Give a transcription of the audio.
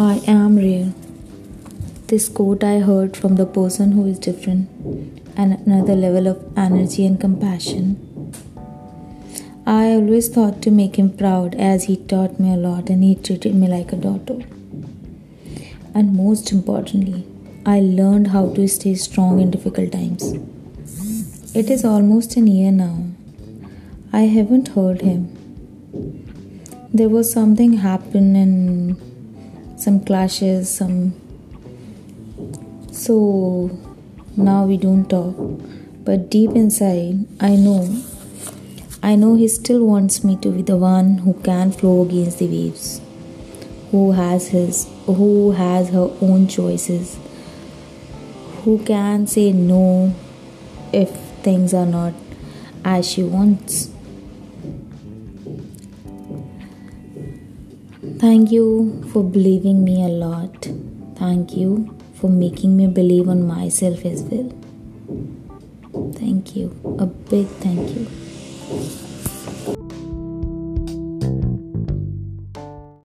I am real. This quote I heard from the person who is different and another level of energy and compassion. I always thought to make him proud as he taught me a lot and he treated me like a daughter. And most importantly, I learned how to stay strong in difficult times. It is almost a year now. I haven't heard him. There was something happened and some clashes, some so now we don't talk. But deep inside, I know I know he still wants me to be the one who can flow against the waves, who has his who has her own choices, who can say no if things are not as she wants. Thank you for believing me a lot. Thank you for making me believe on myself as well. Thank you. A big thank you.